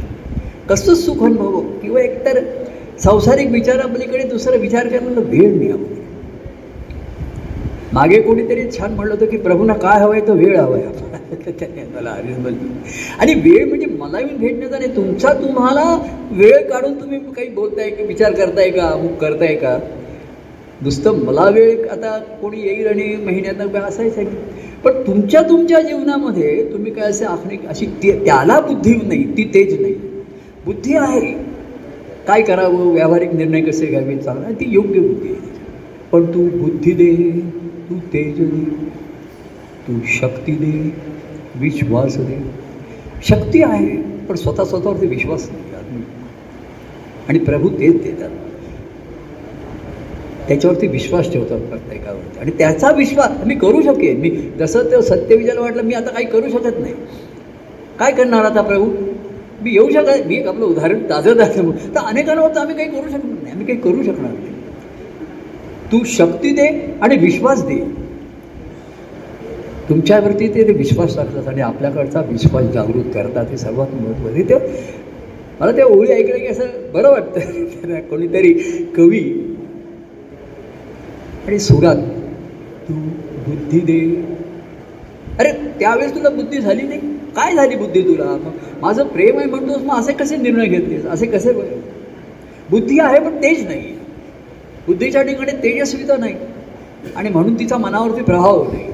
कसं सुख अनुभव किंवा एकतर सांसारिक विचारापलीकडे दुसरा विचार करायला वेळ नाही मागे कोणीतरी छान म्हणलं होतं की प्रभूंना काय हवंय तो वेळ हवाय. आहे मला हरीश बोलली. आणि वेळ म्हणजे मला येऊन भेटण्याचा नाही तुमचा तुम्हाला वेळ काढून तुम्ही काही बोलताय की विचार करताय का अमुक करताय का? नुसतं मला वेळ आता कोणी येईल आणि महिन्यात असायचं आहे पण तुमच्या तुमच्या जीवनामध्ये तुम्ही काय असे आखणी अशी ते त्याला बुद्धी नाही ती तेज नाही. बुद्धी आहे. काय करावं? व्यावहारिक निर्णय कसे घ्यावे चांगला ती योग्य बुद्धी आहे. पण तू बुद्धी दे. तू तेज दे तू शक्ती दे विश्वास दे. शक्ती आहे पण स्वतः स्वतःवरती विश्वास नाही आदमी. आणि प्रभू तेच देतात. त्याच्यावरती विश्वास ठेवतात प्रत्येकावरती. आणि त्याचा विश्वास मी करू शकेन. मी जसं ते सत्यविजयाला वाटलं मी आता काही करू शकत नाही. काय करणार आता प्रभू? मी येऊ शकत मी एक आपलं उदाहरण ताजं ताजं तर अनेकांवर आम्ही काही करू शकत नाही. आम्ही काही करू शकणार नाही. तू शक्ती दे आणि विश्वास दे. तुमच्यावरती ते ते विश्वास टाकतात आणि आपल्याकडचा विश्वास जागृत करतात हे सर्वात महत्त्वाचे ते मला त्या ओळी ऐकलं की असं बरं वाटतं. कोणीतरी कवी आणि सुरात तू बुद्धी दे. अरे त्यावेळेस तुला बुद्धी झाली नाही? काय झाली बुद्धी तुला? मग माझं प्रेम आहे म्हणतोस मग असे कसे निर्णय घेतलेस? असे कसे बुद्धी आहे पण तेच नाही. बुद्धीच्या ठिकाणी तेजस्विता नाही. आणि म्हणून तिचा मनावरती प्रभाव नाही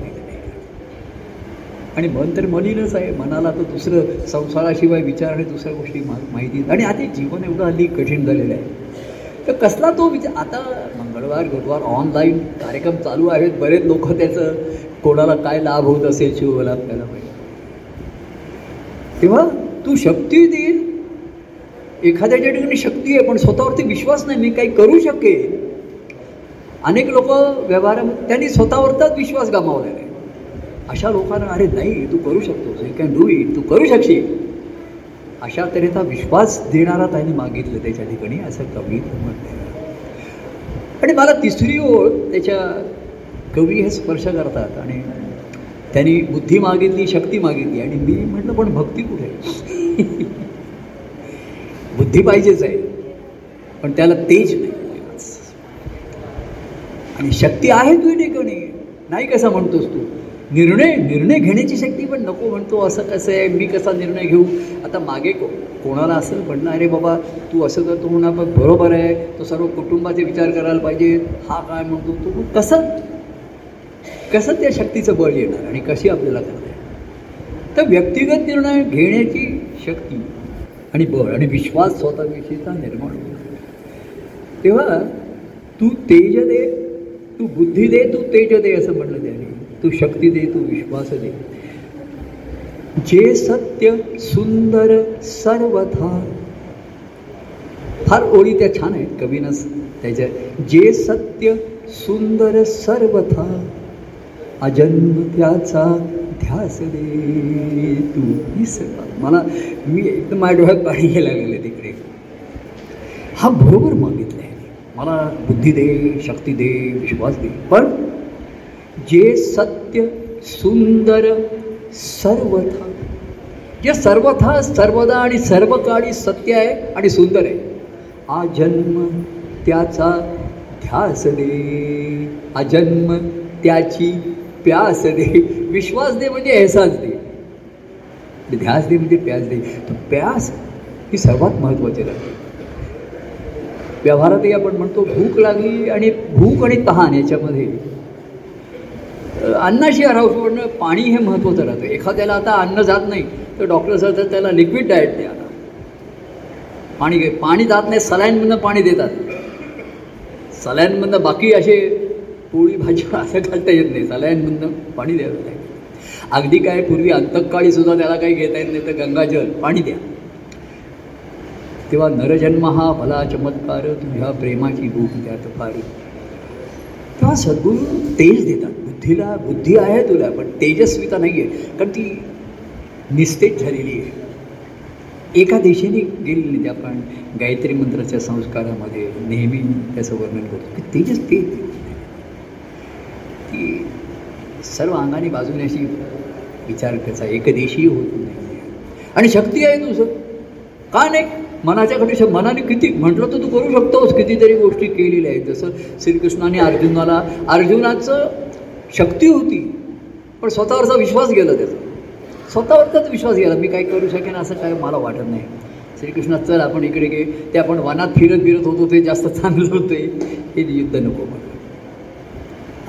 आणि मन तर मलिनच आहे. मनाला तर दुसरं संसाराशिवाय विचार आणि दुसऱ्या गोष्टी मा माहिती आणि आता जीवन एवढं हल्ली कठीण झालेलं आहे. तर कसला तो विचार आता मंगळवार गुरुवार ऑनलाईन कार्यक्रम चालू आहेत. बरेच लोक त्याचं कोणाला काय लाभ होत असेल शिवला आपल्याला माहिती. तेव्हा तू शक्ती देईल. एखाद्याच्या ठिकाणी शक्ती आहे पण स्वतःवरती विश्वास नाही. मी काही करू शकेन. अनेक लोक व्यवहारामध्ये त्यांनी स्वतःवरचाच विश्वास गमावलेला आहे. अशा लोकांना अरे नाही तू करू शकतोस. यू कॅन डू इट तू करू शकशील. अशा तऱ्हेचा विश्वास देणारा त्यांनी मागितलं त्याच्या ठिकाणी असं कवी म्हटलं आणि मला तिसरी ओळ त्याच्या कवी हे स्पर्श करतात आणि त्यांनी बुद्धी मागितली शक्ती मागितली. आणि मी म्हटलं पण भक्ती कुठे? बुद्धी पाहिजेच आहे. पण त्याला तेज नाही. आणि शक्ती आहे तुझ्या ठिकाणी नाही कसा म्हणतोस तू? निर्णय निर्णय घेण्याची शक्ती पण नको म्हणतो. असं कसं आहे? मी कसा निर्णय घेऊ? आता मागे को कोणाला असं म्हणणं अरे बाबा तू असं करतो म्हणा पण बरोबर आहे. तो सर्व कुटुंबाचे विचार करायला पाहिजे. हा काय म्हणतो तू? कसं? कसं त्या शक्तीचं बळ येणार आणि कशी आपल्याला करणार तर व्यक्तिगत निर्णय घेण्याची शक्ती आणि बळ आणि विश्वास स्वतःविषयीचा निर्माण होतो. तेव्हा तू तेज दे तू बुद्धी दे तू तेज दे असं म्हणलं त्याने. तू शक्ती दे तू विश्वास दे. जे सत्य सुंदर सर्वथा. फार ओळी त्या छान आहेत कवीनच त्याच्या जे सत्य सुंदर सर्वथा. अजन्म त्याचा ध्यास दे तू मला मी एकदम माझ्या डोळ्यात पाणी घ्यायला लागले तिकडे. हा बरोबर मग. मला बुद्धी दे शक्ती दे विश्वास दे. पण जे सत्य सुंदर सर्वथा जे सर्वथा सर्वदा आणि सर्व काळी सत्य आहे आणि सुंदर आहे हा जन्म त्याचा ध्यास दे. हा जन्म त्याची प्यास दे. विश्वास दे म्हणजे एहसास दे. ध्यास दे म्हणजे प्यास दे. तर प्यास ही सर्वात महत्त्वाची राहते व्यवहारातही आपण म्हणतो भूक लागली आणि भूक आणि तहान याच्यामध्ये. अन्नाशी राहू पाणी हे महत्त्वाचं राहतं. एखाद्याला आता अन्न जात नाही तर डॉक्टर सांगतात त्याला लिक्विड डाएट द्या. आता पाणी पाणी जात नाही सलाईनमधनं पाणी देतात. सलाईनमधनं बाकी असे पोळी भाजी असं घालता येत नाही. सलाईनमधनं पाणी द्यावं लागेल अगदी काय पूर्वी अंतकाळी सुद्धा त्याला काही घेता येत नाही तर गंगाजल पाणी द्या. तेव्हा नरजन्म हा भला चमत्कार तुझ्या प्रेमाची भूक त्यात फार तेव्हा सद्गुरू तेज देतात बुद्धीला बुद्धी आहे तुला पण तेजस्विता नाही आहे कारण ती निस्तेज झालेली आहे. एका दिशेने गेलेली नाही आपण गायत्री मंत्राच्या संस्कारामध्ये नेहमी त्याचं वर्णन करतो की तेजस ते ती सर्व अंगाने बाजूने अशी विचार त्याचा एकदेशीय होत नाही. आणि शक्ती आहे तुझं. का नाही? मनाच्या मनाच्याकडे मनाने किती म्हटलं तर तू करू शकतोस कितीतरी गोष्टी केलेल्या आहेत. जसं श्रीकृष्णाने अर्जुनाला अर्जुनाचं शक्ती होती पण स्वतःवरचा विश्वास गेला त्याचा. स्वतःवरचाच विश्वास गेला. मी काय करू शकेन असं काय मला वाटत नाही. श्रीकृष्णा चल आपण इकडे गे ते आपण वनात फिरत फिरत होतो ते जास्त चांगलं होते हे युद्ध नको मला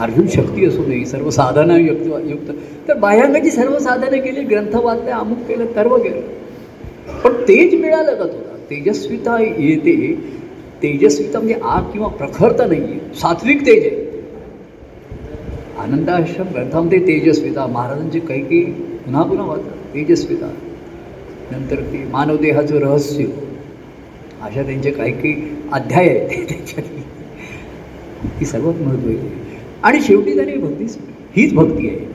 अर्जुन शक्ती असू नये सर्व साधनं युक्त युक्त तर बाह्यांगाची सर्व साधनं केली ग्रंथ वाचले अमुक केलं सर्व केलं. पण तेच मिळालं का तुला? तेजस्विता येते तेजस्विता म्हणजे आग किंवा प्रखरता नाही आहे सात्विक तेज आहे. आनंदाश्रम ग्रंथामध्ये तेजस्विता महाराजांचे काही काही पुन्हा पुन्हा वाचतात तेजस्विता. नंतर ते मानवदेहाचं रहस्य. अशा त्यांचे काही काही अध्याय आहेत ते ती सर्वात महत्त्वाची आहे. आणि शेवटी त्याने भक्तीच हीच भक्ती आहे.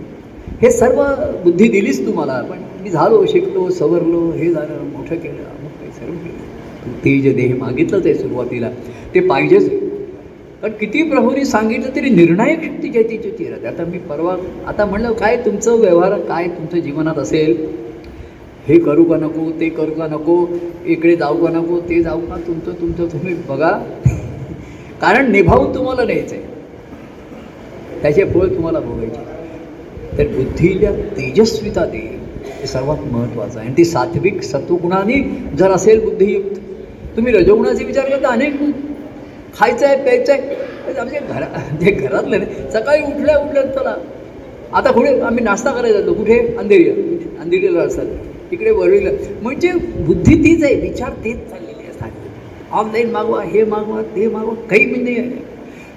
हे सर्व बुद्धी दिलीच तुम्हाला पण मी झालो शिकलो सवरलो हे झालं मोठं केलं अमुक काही सर्व केलं तू तेज देह मागितलंच आहे सुरुवातीला. ते पाहिजेच. कारण किती प्रभूंनी सांगितलं तरी निर्णायक शक्ती ज्या तिची ती राहते. आता मी परवा आता म्हणलं काय तुमचं व्यवहार काय तुमच्या जीवनात असेल? हे करू का नको ते करू का नको इकडे जाऊ का नको ते जाऊ का तुमचं तुमचं तुम्ही बघा. कारण निभावून तुम्हाला न्यायचं आहे त्याचे फळ तुम्हाला भोगायचे. तर बुद्धीला तेजस्विता दे. हे सर्वात महत्त्वाचं आहे. आणि ती सात्विक सत्वगुणाने जर असेल बुद्धियुक्त तुम्ही रजोगुणाचे विचार करता अनेक खायचं आहे प्यायचं आहे. आमचे घरा जे घरातले नाही सकाळी उठल्या उठल्या चला. आता पुढे आम्ही नाश्ता करायला जातो. कुठे? अंधेरीला अंधेरीला असतात. इकडे वरळीला. म्हणजे बुद्धी तीच आहे. विचार तेच चाललेले असतात. ऑनलाईन मागवा हे मागवा ते मागवा काही म्हणजे नाही. आहे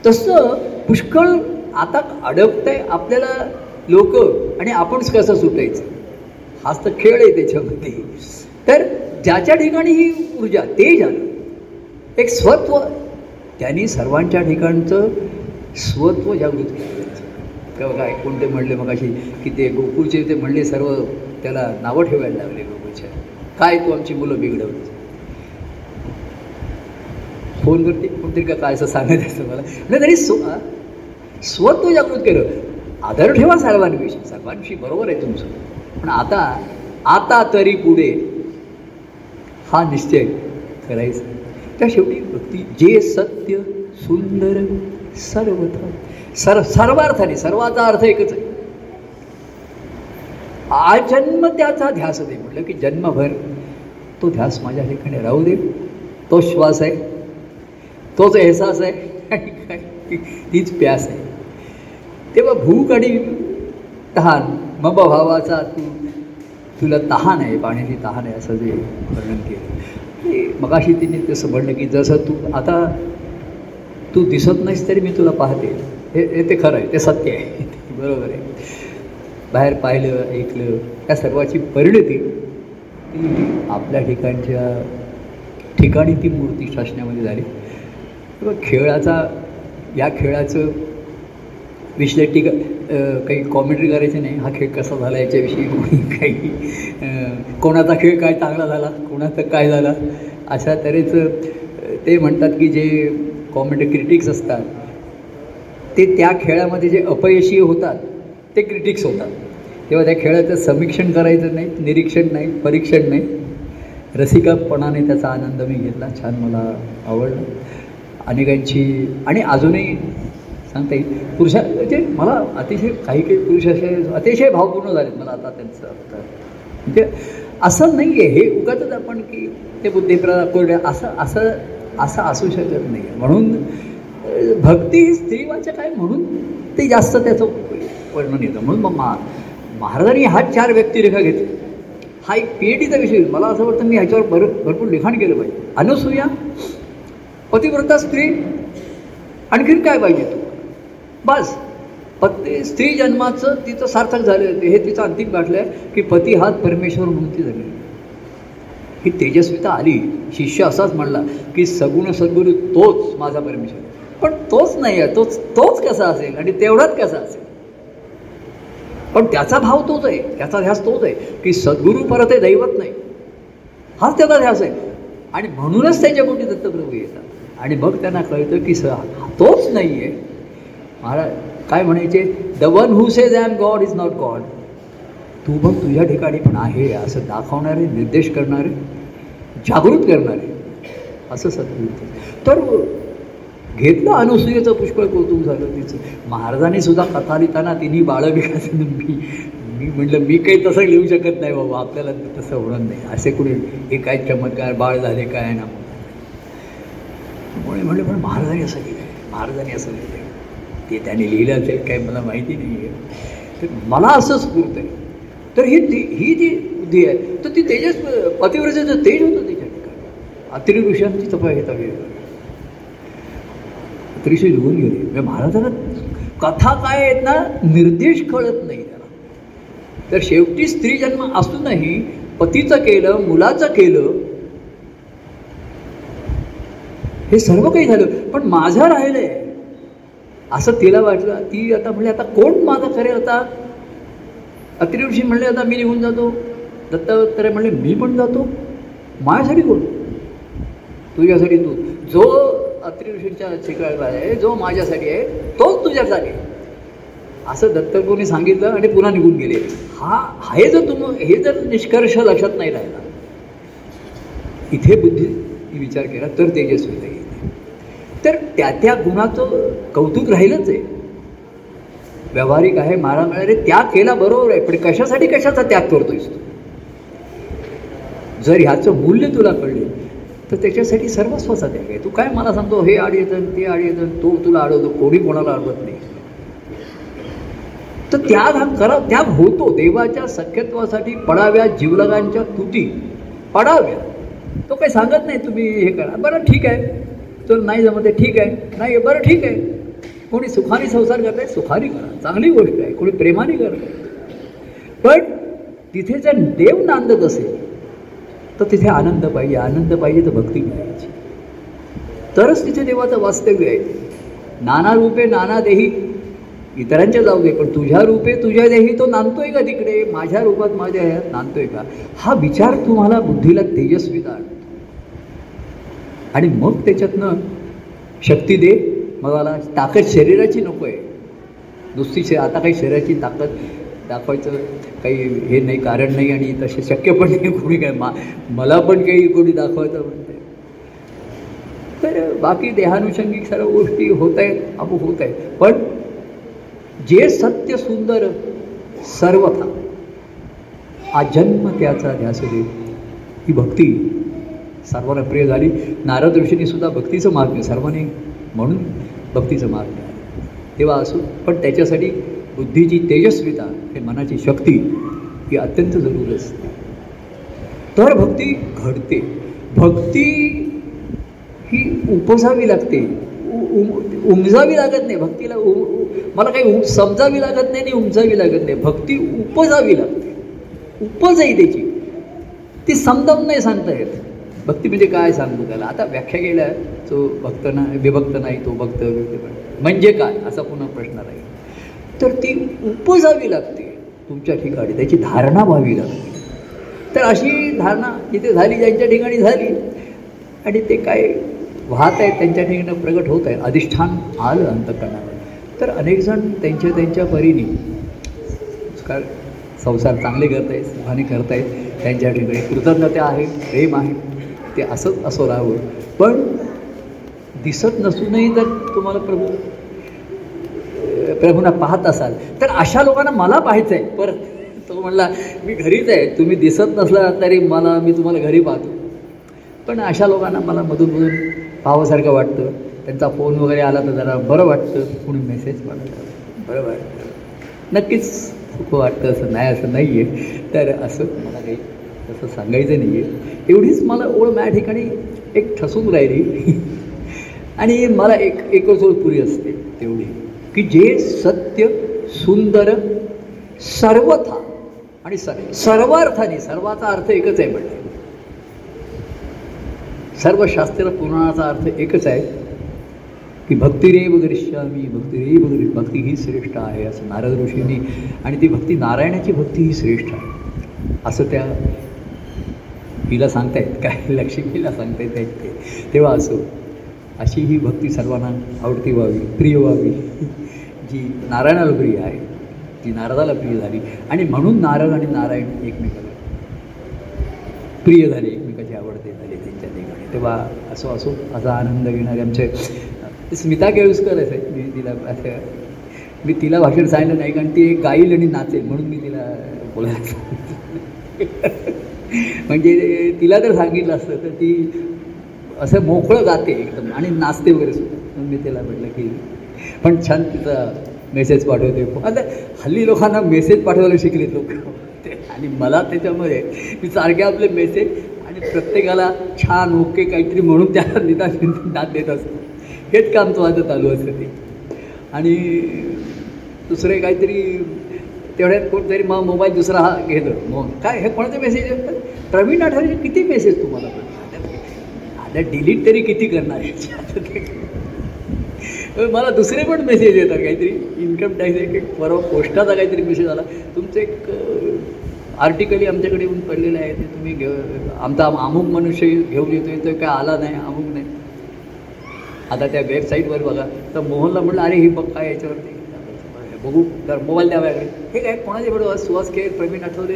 तसं पुष्कळ आता अडकत आहे आपल्याला लोक. आणि आपणच कसं सुटायचं? हाच तर खेळ आहे त्याच्यामध्ये. तर ज्याच्या ठिकाणी ही ऊर्जा तेज आलं एक स्वत्व त्यांनी सर्वांच्या ठिकाणचं स्वत्व जागृत केलं. का काय कोणते म्हणले मग अशी की ते गोकुळचे ते म्हणले सर्व त्याला नावं ठेवायला लागले गोकुळच्या. काय तू आमची मुलं बिघडवली? फोनवरती कोणतरी का काय असं सांगायचं असतं मला. नाही तरी स्व स्वत्व जागृत केलं. आदर ठेवा सर्वांविषयी. सर्वांविषयी बरोबर आहे तुमचं. पण आता आता तरी पुढे हा निश्चय करायचा. त्या शेवटी भक्ती जे सत्य सुंदर सर्वथा सर्व सर्वार्थाने सर्वाचा अर्थ एकच आहे. आजन्म त्याचा ध्यास दे. म्हटलं की जन्मभर तो ध्यास माझ्या ठिकाणी राहू दे. तो श्वास आहे. तोच एहसास आहे. काय? तीच प्यास आहे. तेव्हा भूक आणि तहान मम भावाचा तू तुला तहान आहे पाण्याची तहान आहे असं जे वर्णन केलं. हे मगाशी तिने तसं म्हणलं की जसं तू आता तू दिसत नाहीस तरी मी तुला पाहते. हे हे ते खरं आहे ते सत्य आहे. बरोबर आहे. बाहेर पाहिलं ऐकलं या सर्वाची परिणती ती आपल्या ठिकाणच्या ठिकाणी ती मूर्ती शासनामध्ये झाली. किंवा खेळाचा या खेळाचं विश्लेषिक काही कॉमेंट्री करायची नाही. हा खेळ कसा झाला याच्याविषयी कोणी काही कोणाचा खेळ काय चांगला झाला कोणाचा काय झाला? अशा तऱ्हेचं ते म्हणतात की जे कॉमेंट्री क्रिटिक्स असतात ते त्या खेळामध्ये जे अपयशी होतात ते क्रिटिक्स होतात. तेव्हा त्या खेळाचं समीक्षण करायचं नाही निरीक्षण नाही परीक्षण नाही. रसिकापणाने त्याचा आनंद मी घेतला. छान मला आवडलं. अनेकांची आणि अजूनही सांगता येईल. पुरुषा म्हणजे मला अतिशय काही काही पुरुष असे अतिशय भावपूर्ण झालेत मला आता त्यांचं आता. म्हणजे असं नाही आहे हे उगाच आपण की ते बुद्धिप्रा कोरड्या असं असं असं असू शकत नाही म्हणून भक्ती ही स्त्रीवाचक आहे म्हणून ते जास्त त्याचं वर्णन येतं. म्हणून मग मा महाराजांनी हा चार व्यक्तिरेखा घेतली हा एक पी एच डीचा विषय मला असं वाटतं मी ह्याच्यावर भर भरपूर लिखाण केलं पाहिजे. अनुसूया पतिव्रता स्त्री आणखीन काय पाहिजे तू? बस. पत्नी स्त्री जन्माचं तिचं सार्थक झालं हे तिचं अंतिम गाठलं आहे की पती हात परमेश्वर म्हणून ती झाली. ही तेजस्विता आली. शिष्य असाच म्हणला की सगुण सद्गुरू तोच माझा परमेश्वर. पण तोच नाही आहे तोच तोच कसा असेल? आणि तेवढाच कसा असेल? पण त्याचा भाव तोच आहे. त्याचा ध्यास तोच आहे की सद्गुरू परत हे दैवत नाही. हाच त्याचा ध्यास आहे. आणि म्हणूनच त्याच्या पोटी दत्तप्रभू येतात. आणि मग त्यांना कळतं की स तोच नाही आहे महाराज काय म्हणायचे? The one who says I am God is not God तू बघ तुझ्या ठिकाणी पण आहे असं दाखवणारे निर्देश करणारे जागृत करणारे. असं सद्गुरू तर घेतलं अनुसूयेचं पुष्कळ कौतुक झालं तिचं. महाराजांनी सुद्धा कथा लिहिताना तिन्ही बाळविकास मी मी म्हटलं मी काही तसं लिहू शकत नाही बाबा आपल्याला तसं होणार नाही. असे कुणी हे काय चमत्कार बाळ झाले काय ना. मुळे म्हणलं पण महाराजांनी असं लिहिलं महाराजांनी असं लिहिलं ते त्याने लिहिलं असेल काय मला माहिती नाही आहे तर मला असं स्फूर्त आहे. तर ही ही जी बुद्धी आहे तर ती तेजस पतिव्रतेचं तेज होतं त्याच्या ठिकाणी. अत्रि ऋषांची तपा घेता अतिशय लिहून गेले म्हणजे महाराजांना कथा काय आहेत ना निर्देश कळत नाही त्याला तर शेवटी स्त्री जन्म असूनही पतीचं केलं मुलाचं केलं हे सर्व काही झालं. पण माझं राहिलं आहे असं तिला वाटलं ती आता म्हणले आता कोण माझं करेल आता? अत्रि म्हणले आता मी निघून जातो. दत्तात्रय म्हणले मी पण जातो? माझ्यासाठी कोण? तुझ्यासाठी तू. जो अत्रिऋषींच्या शिकायला आहे जो माझ्यासाठी आहे तोच तुझ्यासाठी. असं दत्तगुरूंनी सांगितलं आणि पुन्हा निघून गेले. हा हे जर तुम हे जर निष्कर्ष लक्षात नाही राहिला इथे बुद्धी विचार केला तर तेजस्वी येते तर त्या त्या गुणाचं कौतुक राहिलंच आहे. व्यावहारिक आहे मारा मिळाले त्याग केला बरोबर आहे पण कशासाठी कशाचा त्याग करतोयस तू? जर ह्याचं मूल्य तुला कळले तर त्याच्यासाठी सर्वस्वाचा त्याग आहे. तू काय मला सांगतो हे आड येतं ते आड येतं तो तुला अडवतो कोणी कोणाला अडवत नाही. तर त्याग हा करा त्याग होतो. देवाच्या सख्यत्वासाठी पडाव्या जीवलगांच्या तुटी पडाव्या. तो काही सांगत नाही तुम्ही हे करा. बरं ठीक आहे. तर नाही जमत आहे ठीक आहे. नाही बरं ठीक आहे. कोणी सुखाने संसार करत आहे सुखाने करा. चांगली गोष्ट आहे. कोणी प्रेमाने करत आहे. पण तिथे जर देव नांदत असेल तर तिथे आनंद पाहिजे. आनंद पाहिजे तर भक्ती मिळायची. तरच तिथे देवाचं वास्तव्य आहे. नाना रूपे नाना देही. इतरांच्या जाऊ दे पण तुझ्या रूपे तुझ्या देही तो नांदतोय का तिकडे? माझ्या रूपात माझ्या ह्यात नांदतोय का? हा विचार तुम्हाला बुद्धीला तेजस्वी आणतो आणि मग त्याच्यातनं शक्ती दे मला ताकद शरीराची नको आहे नुसती शे आता काही शरीराची ताकद दाखवायचं काही हे नाही कारण नाही आणि तसे शक्य पण नाही कोणी काय मा मला पण काही कोणी दाखवायचं म्हणते तर बाकी देहानुषंगिक सर्व गोष्टी होत आहेत अमुक होत आहेत. पण जे सत्य सुंदर सर्वथा आजन्म त्याचा ध्यास देव ही भक्ती सर्वांना प्रिय झाली. नारद ऋषींनी सुद्धा भक्तीचं मार्ग सर्वांनी म्हणून भक्तीचं मार्ग तेव्हा असो पण त्याच्यासाठी बुद्धीची तेजस्विता हे मनाची शक्ती ही अत्यंत जरूर असते. तर भक्ती घडते. भक्ती ही उपजावी लागते. उ- उम- उमजावी लागत नाही. भक्तीला उ- उ- मला काही उम समजावी लागत नाही आणि उमजावी लागत नाही. भक्ती उपजावी लागते. उपज आहे त्याची. ती समजावून नाही सांगता येत. भक्ती म्हणजे काय सांगतो त्याला? आता व्याख्या केल्या तो भक्त ना विभक्त नाही तो भक्त विभक्त म्हणजे काय? असा पुन्हा प्रश्न राहील. तर ती उपजावी लागते तुमच्या ठिकाणी त्याची धारणा व्हावी लागते. तर अशी धारणा जिथे झाली ज्यांच्या ठिकाणी झाली आणि ते काय वाहत आहेत त्यांच्या ठिकाणी प्रगट होत आहे अधिष्ठान आलं अंतकरणावर. तर अनेकजण त्यांच्या त्यांच्या परीने काय संसार चांगले करत आहेत सुखाने करत आहेत त्यांच्या ठिकाणी कृतज्ञता आहे प्रेम आहे. ते असंच असं राहावं. पण दिसत नसूनही जर तुम्हाला प्रभू प्रभूंना पाहत असाल तर अशा लोकांना मला पाहायचं आहे परत तो म्हणला मी घरीच आहे. तुम्ही दिसत नसला तरी मला मी तुम्हाला घरी पाहतो. पण अशा लोकांना मला मधून मधून पाहावंसारखं वाटतं. त्यांचा फोन वगैरे आला तर जरा बरं वाटतं. कोणी मेसेज पाठवलं बरं वाटतं. नक्कीच खूप वाटतं असं नाही असं नाही आहे तर असं मला काही तसं सांगायचं नाही आहे एवढीच मला ओळ माझ्या ठिकाणी एक ठसून राहिली. आणि मला एक एकच ओळ पुरी असते तेवढी की जे सत्य सुंदर सर्वथा आणि स सर्वार्थाने सर्वाचा अर्थ एकच आहे म्हणजे सर्व शास्त्र पुराणाचा अर्थ एकच आहे की भक्तिरेव गरिष्यामी भक्तिरेव गरी भक्ती ही श्रेष्ठ आहे असं नारद ऋषींनी आणि ती भक्ती नारायणाची भक्ती ही श्रेष्ठ आहे. असं त्या तिला सांगतायत. काय लक्ष्मीला सांगतायत आहेत ते. तेव्हा असो अशी ही भक्ती सर्वांना आवडती व्हावी प्रिय व्हावी. जी नारायणाला प्रिय आहे ती नारदाला प्रिय झाली. आणि म्हणून नारद आणि नारायण एकमेकाला प्रिय झाले एकमेकाची आवडते झाले त्यांच्या ठिकाणी. तेव्हा असो असो असा आनंद घेणारे आमचे स्मिता केळुसकर असे मी तिला असं मी तिला भाषण सांगितलं नाही कारण ती एक गाईल आणि नाचेल म्हणून मी तिला बोलायला म्हणजे तिला जर सांगितलं असतं तर ती असं मोकळं गाते एकदम आणि नाचते वगैरे सुद्धा. मी तिला म्हटलं की पण छान तिचा मेसेज पाठवते. आता हल्ली लोकांना मेसेज पाठवायला शिकलेत लोक. आणि मला त्याच्यामध्ये मी सारखे आपले मेसेज आणि आणि प्रत्येकाला छान ओके काहीतरी म्हणून त्याला निदान दाद देत असतो. हेच काम तो आता चालू असतं ते. आणि दुसरे काहीतरी तेवढ्यात कोणतरी मग मोबाईल दुसरा हा घेतो. मग काय हे कोणाचे मेसेज आहेत प्रवीण आठवले किती मेसेज तुम्हाला? आता डिलीट तरी किती करणार आहे? आता मला दुसरे पण मेसेज येतात काहीतरी. इन्कम टॅक्स एक परवा पोस्टाचा काहीतरी मेसेज आला. तुमचं एक आर्टिकली आमच्याकडे येऊन पडलेलं आहे. ते तुम्ही घेऊ आमचा अमुक मनुष्य घेऊन येतोय तो काय आला नाही अमुक नाही. आता त्या वेबसाईटवर बघा. तर मोहनला म्हटलं अरे ही बघ काय याच्यावरती. बघू तर मोबाईल द्यावा हे काय कोणाचे बरोबर सुहास खेळ प्रवीण आठवले?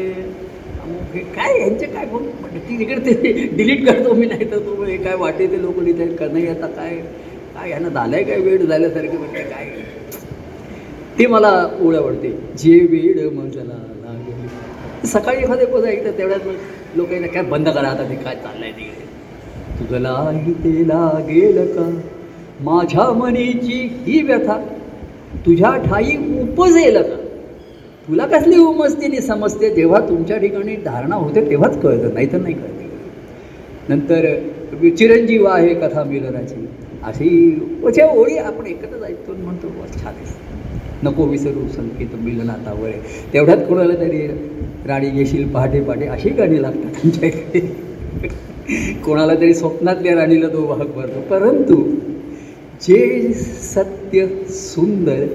हे काय यांचे काय बघ ती इकडे ते डिलीट करतो मी नाही तर तो हे काय वाटे ते लोक लिहित आहेत का नाही आता काय काय यांना आहे काय वेळ झाल्यासारखं म्हणजे काय? ते मला ओळ आवडते. जे वेळ मजला लागली. सकाळी एखादे पद ऐकतं तेवढ्यात लोक येतात काय बंद करा आता ते काय चाललंय तिकडे तुझलाही ते लागेल का? माझ्या मनीची ही व्यथा. तुझ्या ठाई उपजेल का? तुला कसली उमजते समजते? जेव्हा तुमच्या ठिकाणी धारणा होते तेव्हाच कळतं. नाही तर नाही कळते. नंतर चिरंजीव आहे कथा मिलनाची. अशी वच्या ओळी आपण एकत्रच ऐकतो म्हणतो बस छान आहे. नको विसरू संकेत मिलनाता वळे तेवढ्यात कोणाला तरी राणी येशील पहाटे पहाटे. अशी गाणी लागतात त्यांच्याकडे कोणाला तरी स्वप्नातल्या राणीला तो वाहक भरतो परंतु जे सत्य सुंदर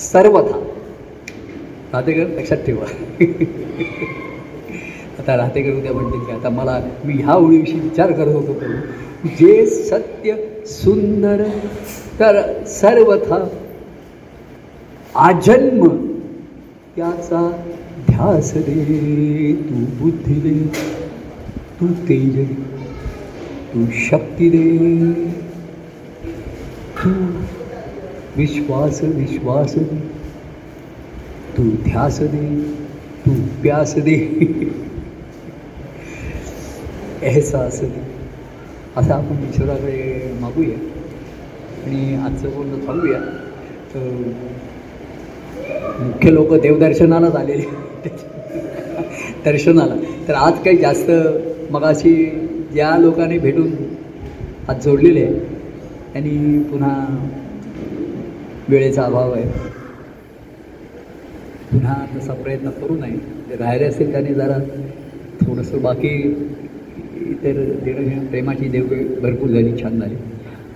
सर्वथा. राहतेकर लक्षात ठेवा. आता राहतेकर उद्या म्हणतील की आता मला मी ह्या ओळीविषयी विचार करत होतो करू जे सत्य सुंदर तर सर्वथा. आजन्म त्याचा ध्यास दे तू बुद्धी दे तू तेज दे तू शक्ती दे. तू विश्वास विश्वास दे। तू ध्यास दे तू प्यास दे। एहसास दे। असं आपण ईश्वराकडे मागूया. आणि आजचं बोलणं थांबूया. तर मुख्य लोक देवदर्शनालाच आलेले. दर्शनाला. तर आज काही जास्त मगाशी ज्या लोकांनी भेटून हात जोडलेले. आहे त्यांनी पुन्हा वेळेचा अभाव आहे. पुन्हा तसा प्रयत्न करू नये. जे राहिले असेल त्यांनी जरा थोडंसं बाकी इतर देणं प्रेमाची देवघेळ भरपूर झाली छान झाली.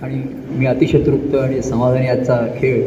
आणि मी अतिशय तृप्त आणि समाधानी आजचा खेळ